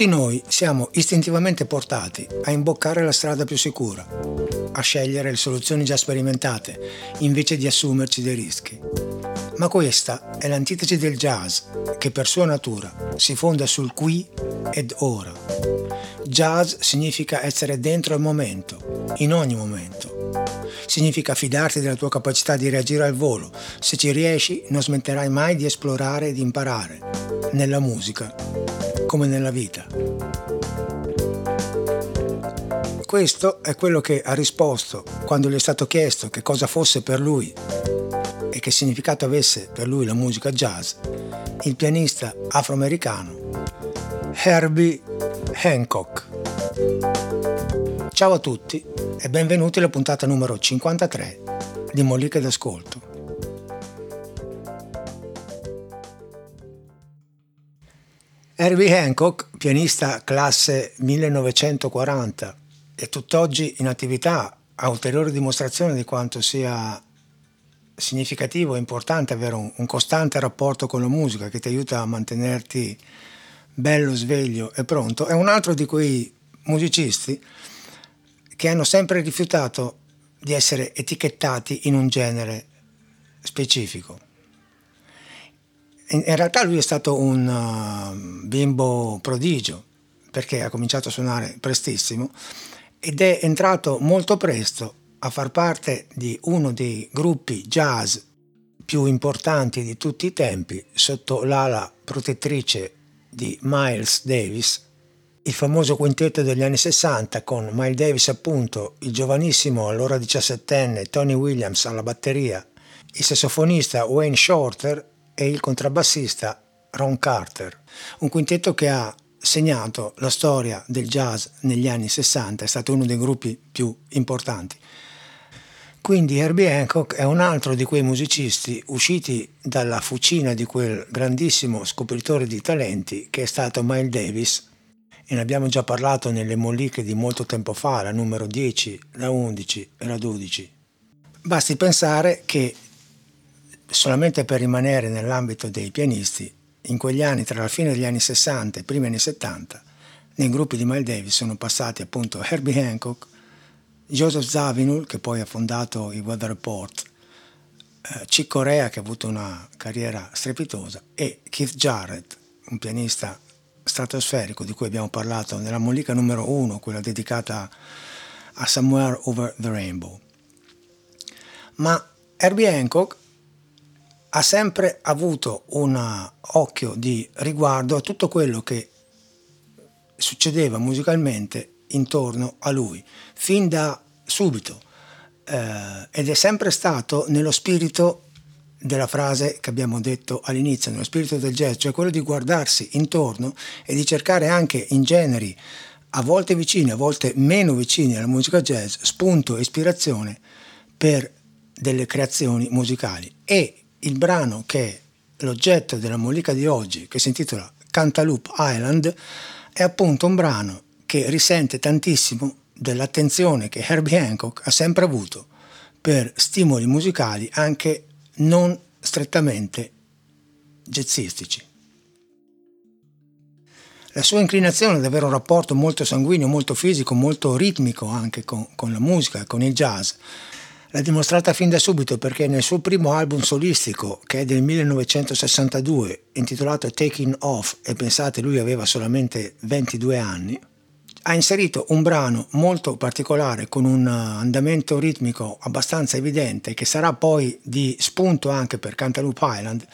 Tutti noi siamo istintivamente portati a imboccare la strada più sicura, a scegliere le soluzioni già sperimentate, invece di assumerci dei rischi. Ma questa è l'antitesi del jazz, che per sua natura si fonda sul qui ed ora. Jazz significa essere dentro al momento, in ogni momento. Significa fidarti della tua capacità di reagire al volo. Se ci riesci non smetterai mai di esplorare e di imparare, nella musica come nella vita. Questo è quello che ha risposto quando gli è stato chiesto che cosa fosse per lui e che significato avesse per lui la musica jazz, il pianista afroamericano Herbie Hancock. Ciao a tutti e benvenuti alla puntata numero 53 di Molliche d'Ascolto. Herbie Hancock, pianista classe 1940 e tutt'oggi in attività, a ulteriore dimostrazione di quanto sia significativo e importante avere un, un, costante rapporto con la musica che ti aiuta a mantenerti bello, sveglio e pronto, è un altro di quei musicisti che hanno sempre rifiutato di essere etichettati in un genere specifico in, in realtà lui è stato un uh, bimbo prodigio perché ha cominciato a suonare prestissimo ed è entrato molto presto a far parte di uno dei gruppi jazz più importanti di tutti i tempi sotto l'ala protettrice di Miles Davis, il famoso quintetto degli anni 60 con Miles Davis appunto, il giovanissimo allora diciassettenne Tony Williams alla batteria, il sassofonista Wayne Shorter e il contrabbassista Ron Carter, un quintetto che ha segnato la storia del jazz negli anni 60, è stato uno dei gruppi più importanti. Quindi Herbie Hancock è un altro di quei musicisti usciti dalla fucina di quel grandissimo scopritore di talenti che è stato Miles Davis e ne abbiamo già parlato nelle molliche di molto tempo fa, la numero 10, la 11 e la 12. Basti pensare che solamente per rimanere nell'ambito dei pianisti, in quegli anni, tra la fine degli anni 60 e i primi anni 70, nei gruppi di Miles Davis sono passati appunto Herbie Hancock, Joseph Zawinul, che poi ha fondato il Weather Report, eh, Chick Corea, che ha avuto una carriera strepitosa, e Keith Jarrett, un pianista stratosferico di cui abbiamo parlato nella mollica numero 1, quella dedicata a Somewhere Over the Rainbow. Ma Herbie Hancock ha sempre avuto un occhio di riguardo a tutto quello che succedeva musicalmente intorno a lui, fin da subito, eh, ed è sempre stato nello spirito della frase che abbiamo detto all'inizio, nello spirito del jazz, cioè quello di guardarsi intorno e di cercare anche in generi a volte vicini, a volte meno vicini alla musica jazz, spunto e ispirazione per delle creazioni musicali. E il brano che è l'oggetto della mollica di oggi, che si intitola Cantaloupe Island, è appunto un brano che risente tantissimo dell'attenzione che Herbie Hancock ha sempre avuto per stimoli musicali anche non strettamente jazzistici. La sua inclinazione ad avere un rapporto molto sanguigno, molto fisico, molto ritmico anche con, con la musica, con il jazz, L'ha dimostrata fin da subito perché nel suo primo album solistico, che è del 1962, intitolato Taking Off, e pensate lui aveva solamente 22 anni, ha inserito un brano molto particolare con un andamento ritmico abbastanza evidente che sarà poi di spunto anche per Cantaloupe Island.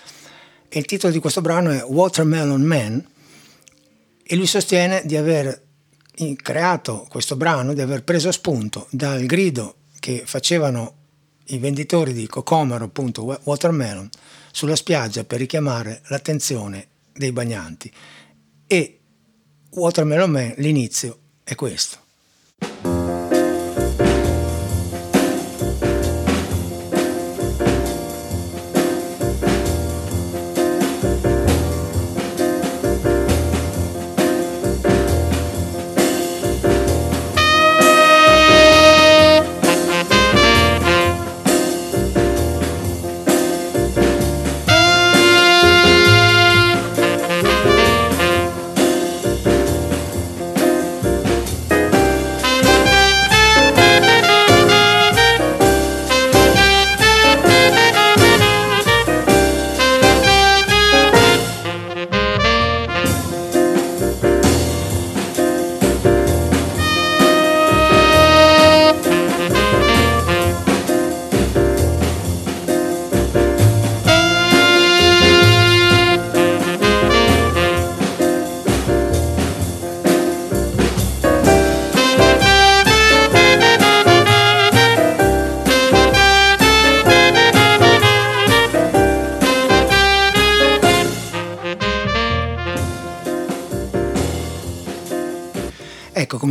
Il titolo di questo brano è Watermelon Man e lui sostiene di aver creato questo brano, di aver preso spunto dal grido che facevano i venditori di cocomero, appunto watermelon, sulla spiaggia per richiamare l'attenzione dei bagnanti. E Watermelon Man, l'inizio è questo.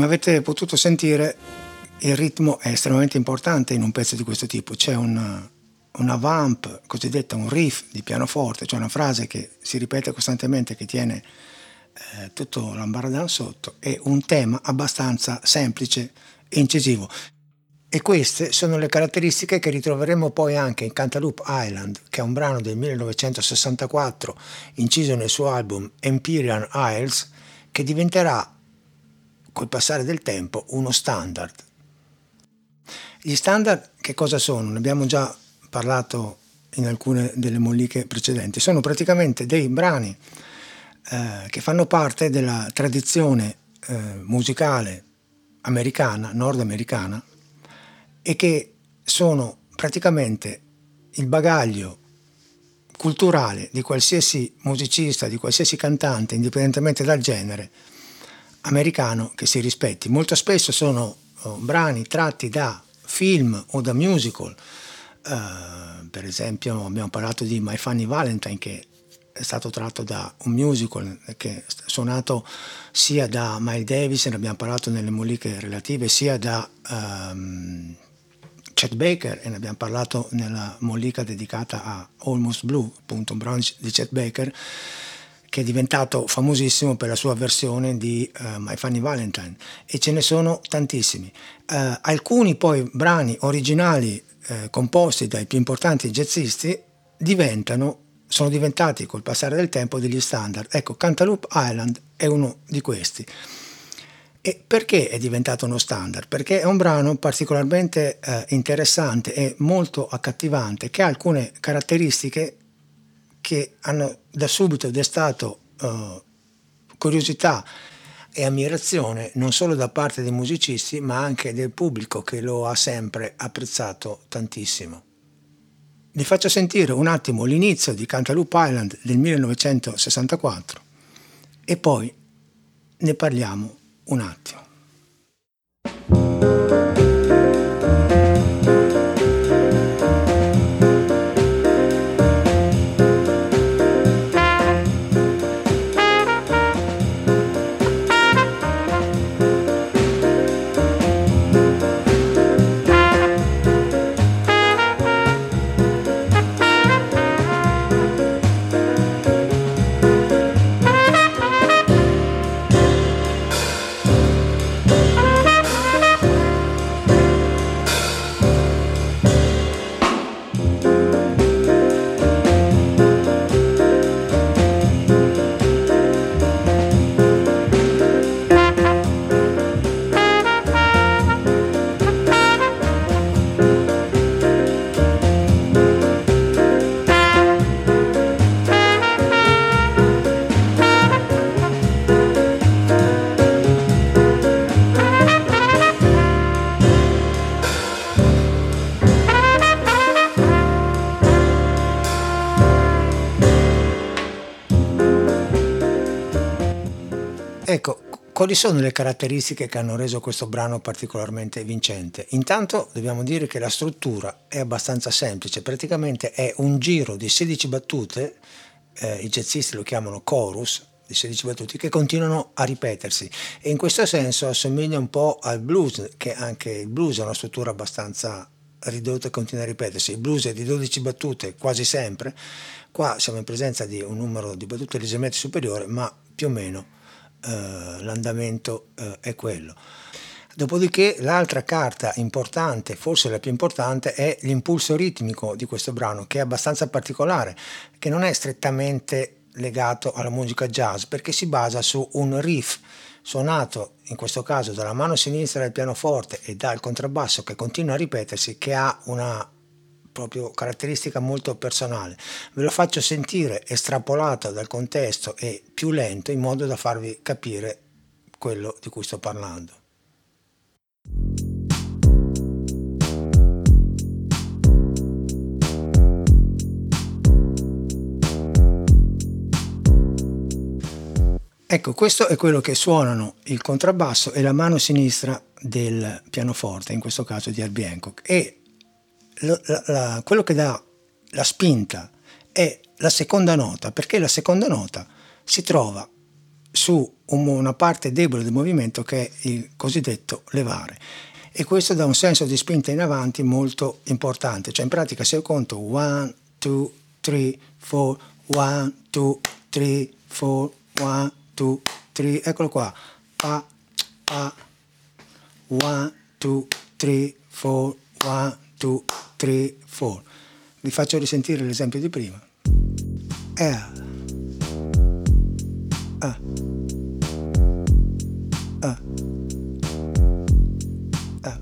Come avete potuto sentire, il ritmo è estremamente importante in un pezzo di questo tipo. C'è un, una vamp cosiddetta, un riff di pianoforte, cioè una frase che si ripete costantemente, che tiene eh, tutto l'ambaradan sotto, e un tema abbastanza semplice e incisivo. E queste sono le caratteristiche che ritroveremo poi anche in Cantaloupe Island, che è un brano del 1964 inciso nel suo album Empyrean Isles, che diventerà col passare del tempo uno standard. Gli standard che cosa sono? Ne abbiamo già parlato in alcune delle molliche precedenti. Sono praticamente dei brani eh, che fanno parte della tradizione eh, musicale americana, nordamericana, e che sono praticamente il bagaglio culturale di qualsiasi musicista, di qualsiasi cantante, indipendentemente dal genere, americano che si rispetti. Molto spesso sono oh, brani tratti da film o da musical, uh, per esempio abbiamo parlato di My Funny Valentine che è stato tratto da un musical che è suonato sia da Miles Davis, ne abbiamo parlato nelle moliche relative, sia da um, Chet Baker e ne abbiamo parlato nella mollica dedicata a Almost Blue, appunto un brano di Chet Baker che è diventato famosissimo per la sua versione di uh, My Funny Valentine e ce ne sono tantissimi. Uh, alcuni poi brani originali uh, composti dai più importanti jazzisti diventano, sono diventati col passare del tempo degli standard. Ecco, Cantaloupe Island è uno di questi. E perché è diventato uno standard? Perché è un brano particolarmente eh, interessante e molto accattivante, che ha alcune caratteristiche che hanno da subito destato eh, curiosità e ammirazione non solo da parte dei musicisti, ma anche del pubblico che lo ha sempre apprezzato tantissimo. Vi faccio sentire un attimo l'inizio di Cantaloupe Island del 1964 e poi ne parliamo un attimo. Quali sono le caratteristiche che hanno reso questo brano particolarmente vincente? Intanto dobbiamo dire che la struttura è abbastanza semplice, praticamente è un giro di 16 battute, eh, i jazzisti lo chiamano chorus, di 16 battute che continuano a ripetersi e in questo senso assomiglia un po' al blues, che anche il blues ha una struttura abbastanza ridotta e continua a ripetersi. Il blues è di 12 battute quasi sempre, qua siamo in presenza di un numero di battute leggermente superiore, ma più o meno eh, l'andamento eh, è quello. Dopodiché l'altra carta importante, forse la più importante, è l'impulso ritmico di questo brano, che è abbastanza particolare, che non è strettamente legato alla musica jazz, perché si basa su un riff suonato in questo caso dalla mano sinistra del pianoforte e dal contrabbasso che continua a ripetersi, che ha una proprio caratteristica molto personale. Ve lo faccio sentire estrapolato dal contesto e più lento in modo da farvi capire quello di cui sto parlando. Ecco, questo è quello che suonano il contrabbasso e la mano sinistra del pianoforte, in questo caso di Herbie. E la, la, quello che dà la spinta è la seconda nota, perché la seconda nota si trova su una parte debole del movimento che è il cosiddetto levare. E questo dà un senso di spinta in avanti molto importante, cioè in pratica se io conto 1, 2, 3, 4, 1, 2, 3, 4, 1, 2, 3, eccolo qua, pa, pa, 1, 2, 3, 4, 1, 2, 3, 4. Vi faccio risentire l'esempio di prima. L, A, A, A.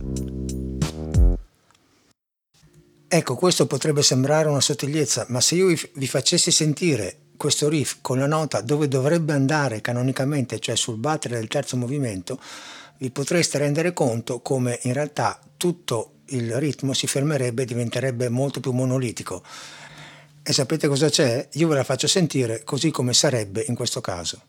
Ecco, questo potrebbe sembrare una sottigliezza, ma se io vi facessi sentire questo riff con la nota dove dovrebbe andare canonicamente, cioè sul battere del terzo movimento, vi potreste rendere conto come in realtà tutto il ritmo si fermerebbe e diventerebbe molto più monolitico. E sapete cosa c'è? Io ve la faccio sentire così come sarebbe in questo caso.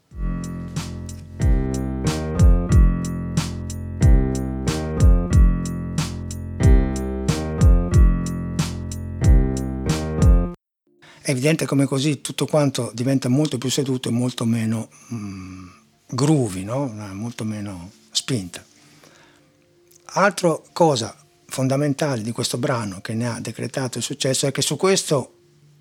È evidente come così tutto quanto diventa molto più seduto e molto meno mm, groovy, no? molto meno spinta. Altra cosa fondamentale di questo brano che ne ha decretato il successo è che su questo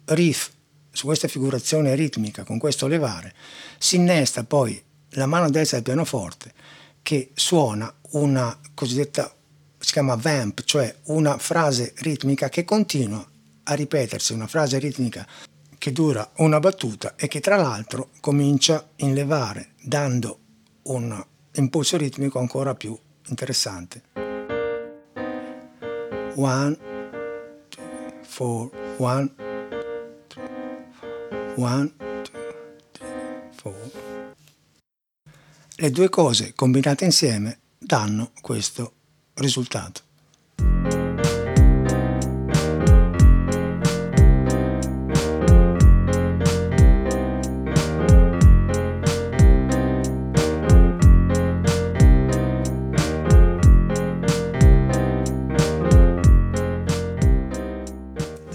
riff, su questa figurazione ritmica, con questo levare, si innesta poi la mano destra del pianoforte che suona una cosiddetta, si chiama vamp, cioè una frase ritmica che continua a ripetersi una frase ritmica che dura una battuta e che tra l'altro comincia in levare, dando un impulso ritmico ancora più interessante. One, two, four, one, two, one, two, four. Le due cose combinate insieme danno questo risultato.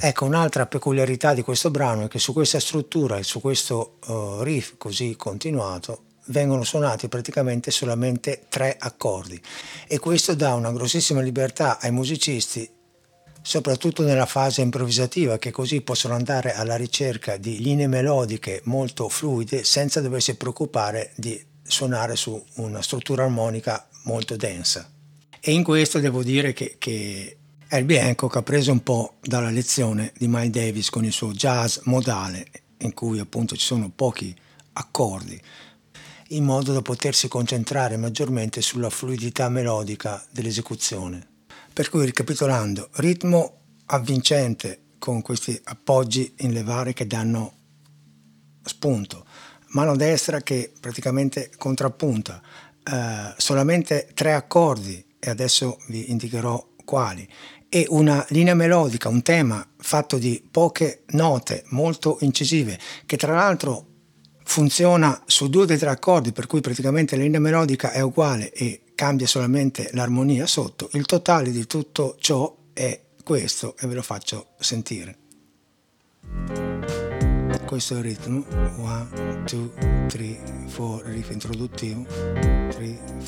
Ecco, un'altra peculiarità di questo brano è che su questa struttura e su questo uh, riff così continuato vengono suonati praticamente solamente tre accordi e questo dà una grossissima libertà ai musicisti soprattutto nella fase improvvisativa che così possono andare alla ricerca di linee melodiche molto fluide senza doversi preoccupare di suonare su una struttura armonica molto densa. E in questo devo dire che, che Herbie Hancock ha preso un po' dalla lezione di Miles Davis con il suo jazz modale, in cui appunto ci sono pochi accordi, in modo da potersi concentrare maggiormente sulla fluidità melodica dell'esecuzione. Per cui ricapitolando, ritmo avvincente con questi appoggi in levare che danno spunto, mano destra che praticamente contrappunta, eh, solamente tre accordi e adesso vi indicherò quali e una linea melodica, un tema fatto di poche note molto incisive, che tra l'altro funziona su due dei tre accordi, per cui praticamente la linea melodica è uguale e cambia solamente l'armonia sotto, il totale di tutto ciò è questo e ve lo faccio sentire. Questo è il ritmo, 1, 2, 3, 4, riff introduttivo, 3,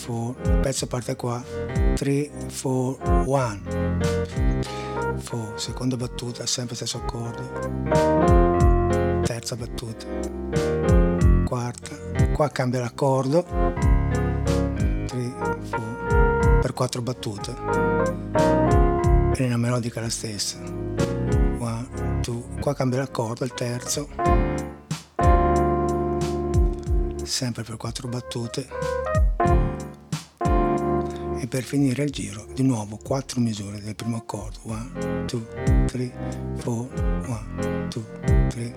4, il pezzo parte qua, 3, 4, 1, 4, seconda battuta, sempre stesso accordo, terza battuta, quarta, qua cambia l'accordo, 3, 4, per quattro battute, e la melodica è la stessa qua cambia l'accordo, il terzo, sempre per quattro battute. E per finire il giro di nuovo quattro misure del primo accordo. 1 2 3 4 1 2 3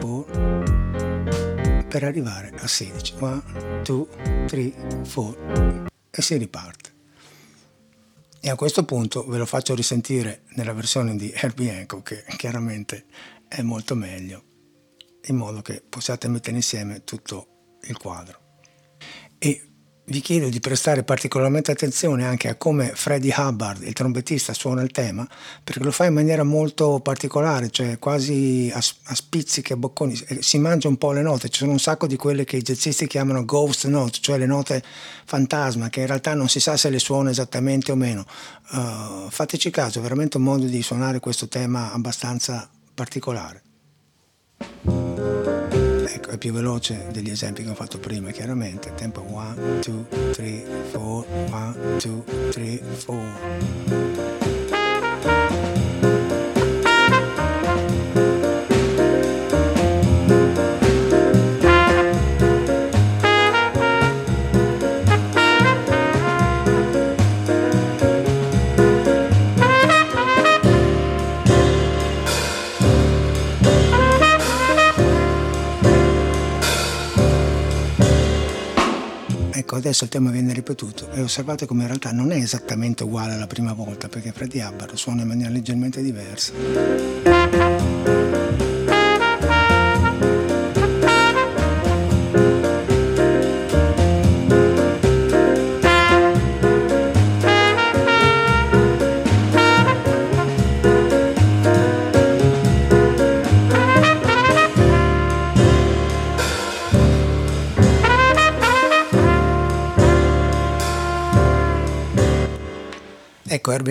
4 per arrivare a 16 1 2 3 4 e si riparte e a questo punto ve lo faccio risentire nella versione di Herbie Hancock che chiaramente è molto meglio, in modo che possiate mettere insieme tutto il quadro. E vi chiedo di prestare particolarmente attenzione anche a come Freddie Hubbard, il trombettista, suona il tema, perché lo fa in maniera molto particolare, cioè quasi a, a spizzichi, a bocconi, si mangia un po' le note, ci sono un sacco di quelle che i jazzisti chiamano ghost note, cioè le note fantasma, che in realtà non si sa se le suona esattamente o meno. Uh, fateci caso, è veramente un modo di suonare questo tema abbastanza particolare è più veloce degli esempi che ho fatto prima, chiaramente. Tempo 1, 2, 3, 4, 1, 2, 3, 4. Adesso il tema viene ripetuto e osservate come in realtà non è esattamente uguale alla prima volta perché Freddy Hubbard suona in maniera leggermente diversa.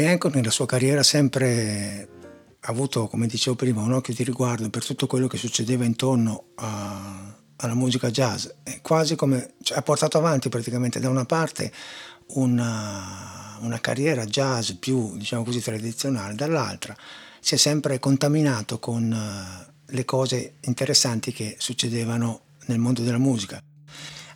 Hancock nella sua carriera ha sempre avuto, come dicevo prima, un occhio di riguardo per tutto quello che succedeva intorno a, alla musica jazz, è quasi come cioè, ha portato avanti praticamente da una parte una, una carriera jazz più, diciamo così, tradizionale, dall'altra si è sempre contaminato con uh, le cose interessanti che succedevano nel mondo della musica.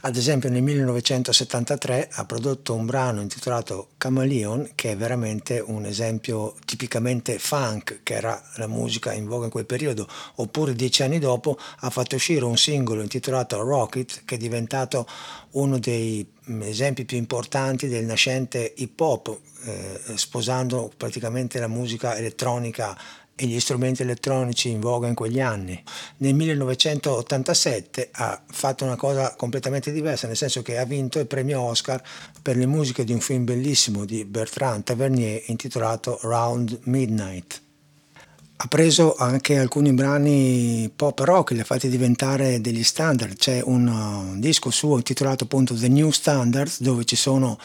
Ad esempio nel 1973 ha prodotto un brano intitolato Chameleon che è veramente un esempio tipicamente funk che era la musica in voga in quel periodo oppure dieci anni dopo ha fatto uscire un singolo intitolato Rocket che è diventato uno dei mm, esempi più importanti del nascente hip hop eh, sposando praticamente la musica elettronica e gli strumenti elettronici in voga in quegli anni. Nel 1987 ha fatto una cosa completamente diversa, nel senso che ha vinto il premio Oscar per le musiche di un film bellissimo di Bertrand Tavernier intitolato Round Midnight. Ha preso anche alcuni brani pop rock, li ha fatti diventare degli standard. C'è un, uh, disco suo intitolato appunto The New Standards, dove ci sono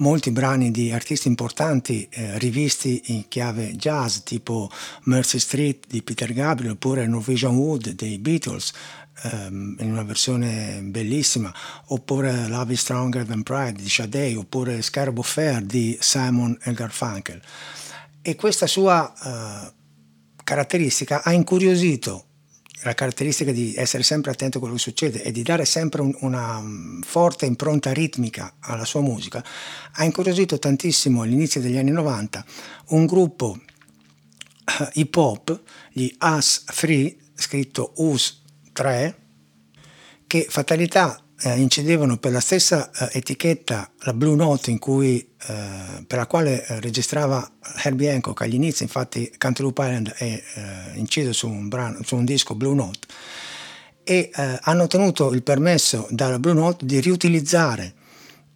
molti brani di artisti importanti eh, rivisti in chiave jazz, tipo Mercy Street di Peter Gabriel oppure Norwegian Wood dei Beatles, ehm, in una versione bellissima, oppure Love is Stronger Than Pride di Sade, oppure Scarabo Fair di Simon e Garfunkel. E questa sua eh, caratteristica ha incuriosito la caratteristica di essere sempre attento a quello che succede e di dare sempre un, una mm, forte impronta ritmica alla sua musica, ha incuriosito tantissimo all'inizio degli anni 90 un gruppo eh, hip hop, gli Us 3, scritto US 3, che fatalità eh, incidevano per la stessa eh, etichetta, la Blue Note, cui, eh, per la quale eh, registrava Herbie Hancock agli inizi, infatti Cantaloupe Island è eh, inciso su un, brano, su un disco Blue Note, e eh, hanno ottenuto il permesso dalla Blue Note di riutilizzare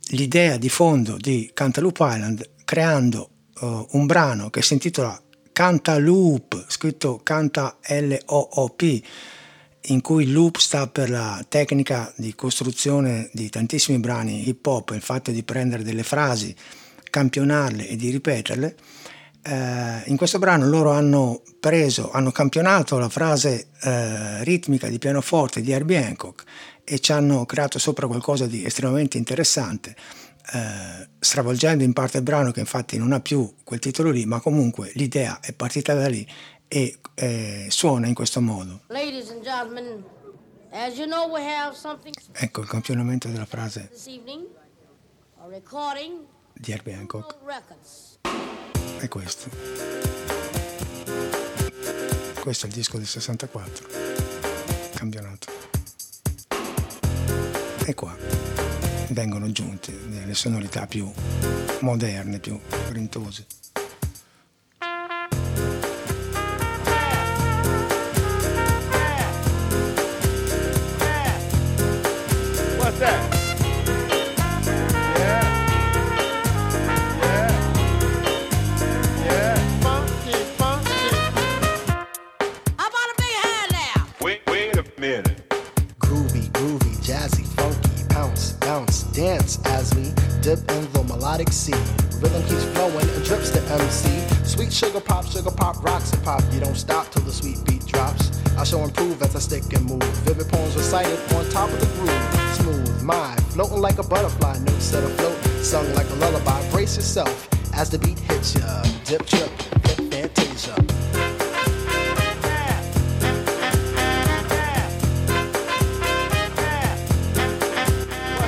l'idea di fondo di Cantaloupe Island creando un brano che si intitola Cantaloupe, scritto Canta L-O-O-P, in cui il loop sta per la tecnica di costruzione di tantissimi brani hip hop, il fatto di prendere delle frasi, campionarle e di ripeterle. Eh, in questo brano loro hanno preso, hanno campionato la frase eh, ritmica di pianoforte di Herbie Hancock e ci hanno creato sopra qualcosa di estremamente interessante, eh, stravolgendo in parte il brano che infatti non ha più quel titolo lì, ma comunque l'idea è partita da lì e eh, suona in questo modo. You know ecco il campionamento della frase di Herbie Hancock. È questo. Questo è il disco del 64, campionato. E qua vengono aggiunte le sonorità più moderne, più grintosi. that? Groovy, groovy, jazzy, funky, bounce, bounce, dance as we dip in the melodic sea. Rhythm keeps flowing and drips to MC. Sweet sugar pop, sugar pop, rocks and pop. You don't stop till the sweet beat drops. I shall improve as I stick and move. Vivid poems recited on top of the groove. My floating like a butterfly, notes set afloat, sung like a lullaby. Brace yourself as the beat hits ya. Dip, trip, hip, fantasia.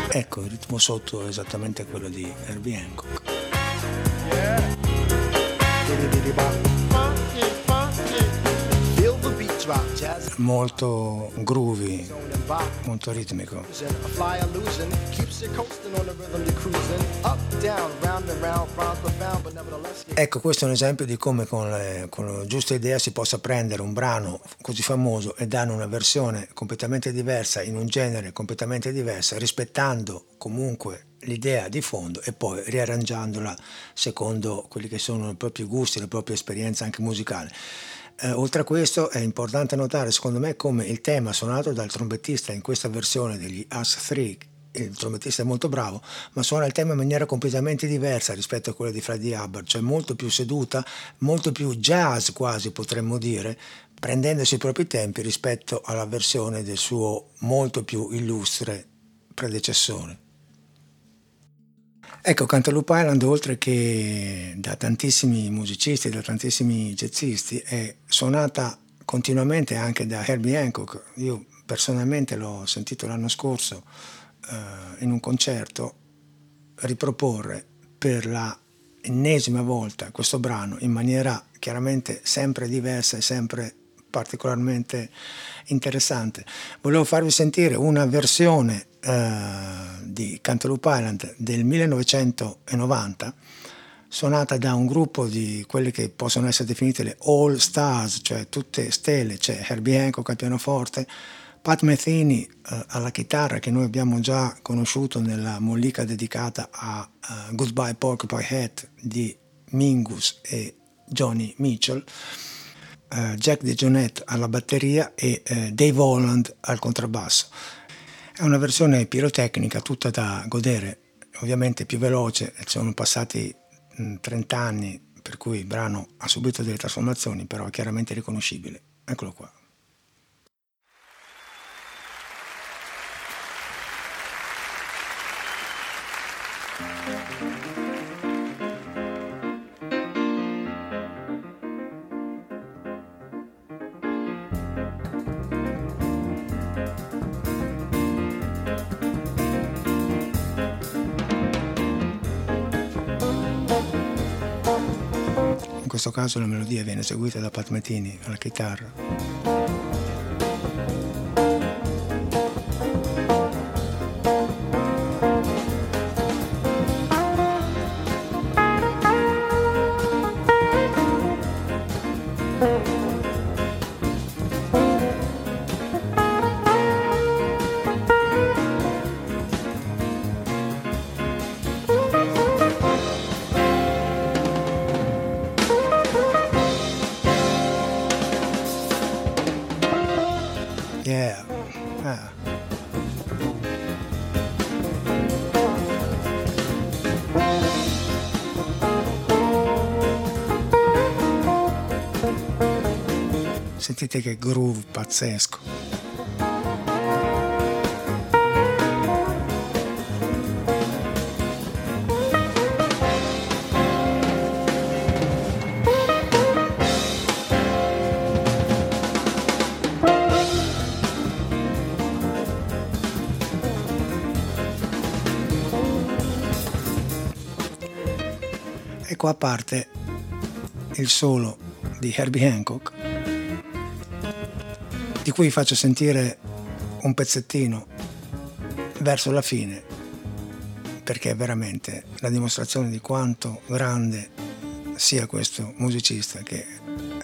Ecco, il ritmo sotto è esattamente quello di Herbie Hancock. Molto groovy. Molto ritmico. Ecco, questo è un esempio di come con, le- con la giusta idea si possa prendere un brano così famoso e darne una versione completamente diversa, in un genere completamente diverso, rispettando comunque l'idea di fondo e poi riarrangiandola secondo quelli che sono i propri gusti, le proprie esperienze anche musicali. Eh, oltre a questo è importante notare secondo me come il tema suonato dal trombettista in questa versione degli Us 3 il trombettista è molto bravo, ma suona il tema in maniera completamente diversa rispetto a quella di Freddie Hubbard, cioè molto più seduta, molto più jazz quasi potremmo dire, prendendosi i propri tempi rispetto alla versione del suo molto più illustre predecessore. Ecco, Cantaloupe Island, oltre che da tantissimi musicisti, da tantissimi jazzisti, è suonata continuamente anche da Herbie Hancock. Io personalmente l'ho sentito l'anno scorso eh, in un concerto riproporre per la ennesima volta questo brano in maniera chiaramente sempre diversa e sempre particolarmente interessante. Volevo farvi sentire una versione eh, di Cantaloupe Island del 1990 suonata da un gruppo di quelle che possono essere definite le All Stars, cioè tutte stelle, c'è Herbie Hancock al pianoforte, Pat Metheny eh, alla chitarra che noi abbiamo già conosciuto nella mollica dedicata a uh, Goodbye Porcupine Hat di Mingus e Johnny Mitchell, eh, Jack DeJohnette alla batteria e eh, Dave Holland al contrabbasso. È una versione pirotecnica tutta da godere, ovviamente più veloce, sono passati mh, 30 anni per cui il brano ha subito delle trasformazioni, però è chiaramente riconoscibile. Eccolo qua. In questo caso la melodia viene eseguita da Pat Metini alla chitarra. Sentite che groove pazzesco. E qua parte il solo di Herbie Hancock, di cui vi faccio sentire un pezzettino verso la fine, perché è veramente la dimostrazione di quanto grande sia questo musicista, che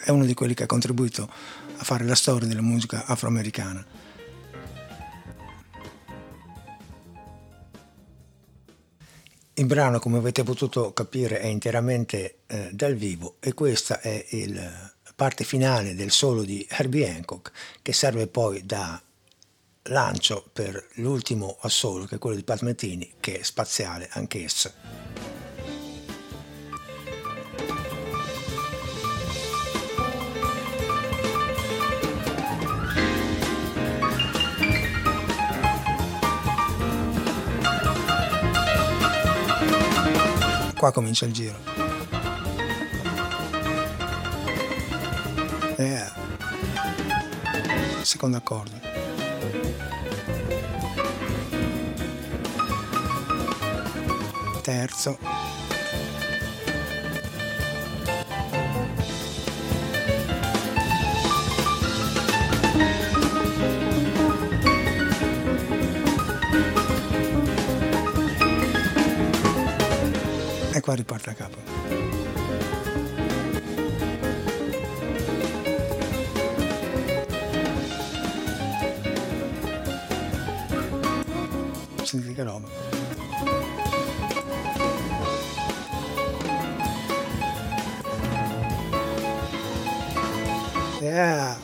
è uno di quelli che ha contribuito a fare la storia della musica afroamericana. Il brano, come avete potuto capire, è interamente eh, dal vivo e questa è il, parte finale del solo di Herbie Hancock che serve poi da lancio per l'ultimo assolo, che è quello di Pat Metini, che è spaziale anch'esso. Qua comincia il giro. Yeah. Secondo accordo. Terzo. E qua riparte a capo. Sentite che roba. Yeah.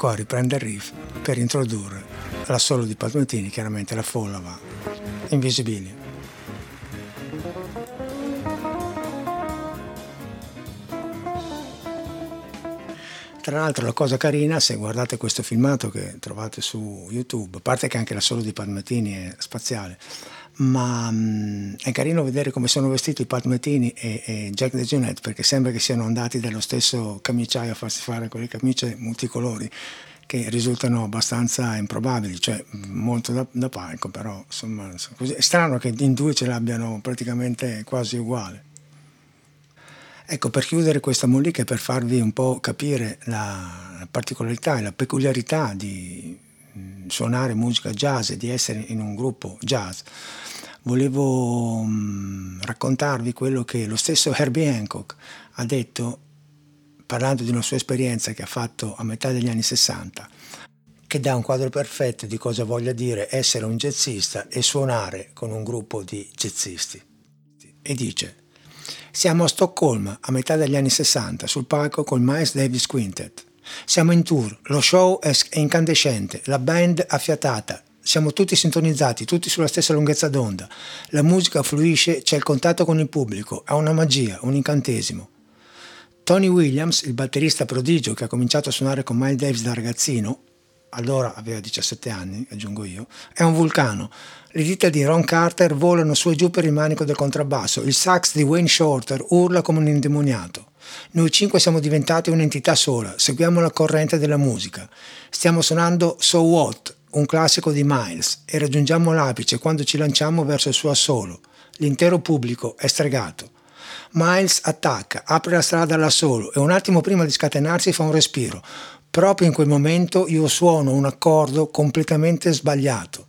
Qua riprende il riff per introdurre l'assolo di Palmettini, chiaramente la folla va invisibili. Tra l'altro la cosa carina, se guardate questo filmato che trovate su YouTube, a parte che anche l'assolo di Palmettini è spaziale, ma mh, è carino vedere come sono vestiti Palmettini e, e Jack De Junette perché sembra che siano andati dallo stesso camiciaio a farsi fare quelle camicie multicolori che risultano abbastanza improbabili, cioè molto da, da palco, però insomma così. è strano che in due ce l'abbiano praticamente quasi uguale. Ecco, per chiudere questa mollica e per farvi un po' capire la particolarità e la peculiarità di suonare musica jazz e di essere in un gruppo jazz, volevo mh, raccontarvi quello che lo stesso Herbie Hancock ha detto parlando di una sua esperienza che ha fatto a metà degli anni 60, che dà un quadro perfetto di cosa voglia dire essere un jazzista e suonare con un gruppo di jazzisti. E dice, siamo a Stoccolma a metà degli anni 60 sul palco col Miles Davis Quintet. Siamo in tour, lo show è incandescente, la band affiatata, siamo tutti sintonizzati, tutti sulla stessa lunghezza d'onda. La musica fluisce, c'è il contatto con il pubblico, ha una magia, un incantesimo. Tony Williams, il batterista prodigio che ha cominciato a suonare con Miles Davis da ragazzino, allora aveva 17 anni, aggiungo io, è un vulcano. Le dita di Ron Carter volano su e giù per il manico del contrabbasso, il sax di Wayne Shorter urla come un indemoniato. Noi cinque siamo diventati un'entità sola, seguiamo la corrente della musica. Stiamo suonando So What, un classico di Miles, e raggiungiamo l'apice quando ci lanciamo verso il suo assolo. L'intero pubblico è stregato. Miles attacca, apre la strada all'assolo e un attimo prima di scatenarsi fa un respiro. Proprio in quel momento io suono un accordo completamente sbagliato.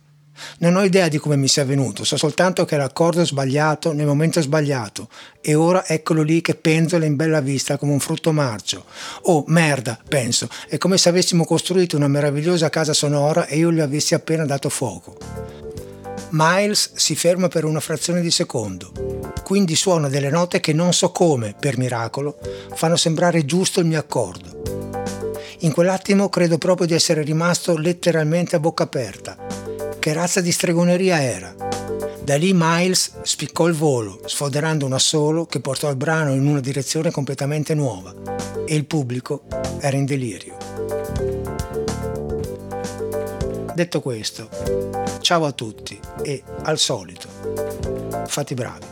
Non ho idea di come mi sia venuto, so soltanto che l'accordo è sbagliato nel momento sbagliato e ora eccolo lì che penzola in bella vista come un frutto marcio. Oh merda, penso, è come se avessimo costruito una meravigliosa casa sonora e io gli avessi appena dato fuoco. Miles si ferma per una frazione di secondo, quindi suona delle note che non so come, per miracolo, fanno sembrare giusto il mio accordo. In quell'attimo credo proprio di essere rimasto letteralmente a bocca aperta. Che razza di stregoneria era? Da lì Miles spiccò il volo, sfoderando un assolo che portò il brano in una direzione completamente nuova e il pubblico era in delirio. Detto questo, ciao a tutti e al solito, fate bravi.